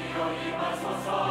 你有一把锁锁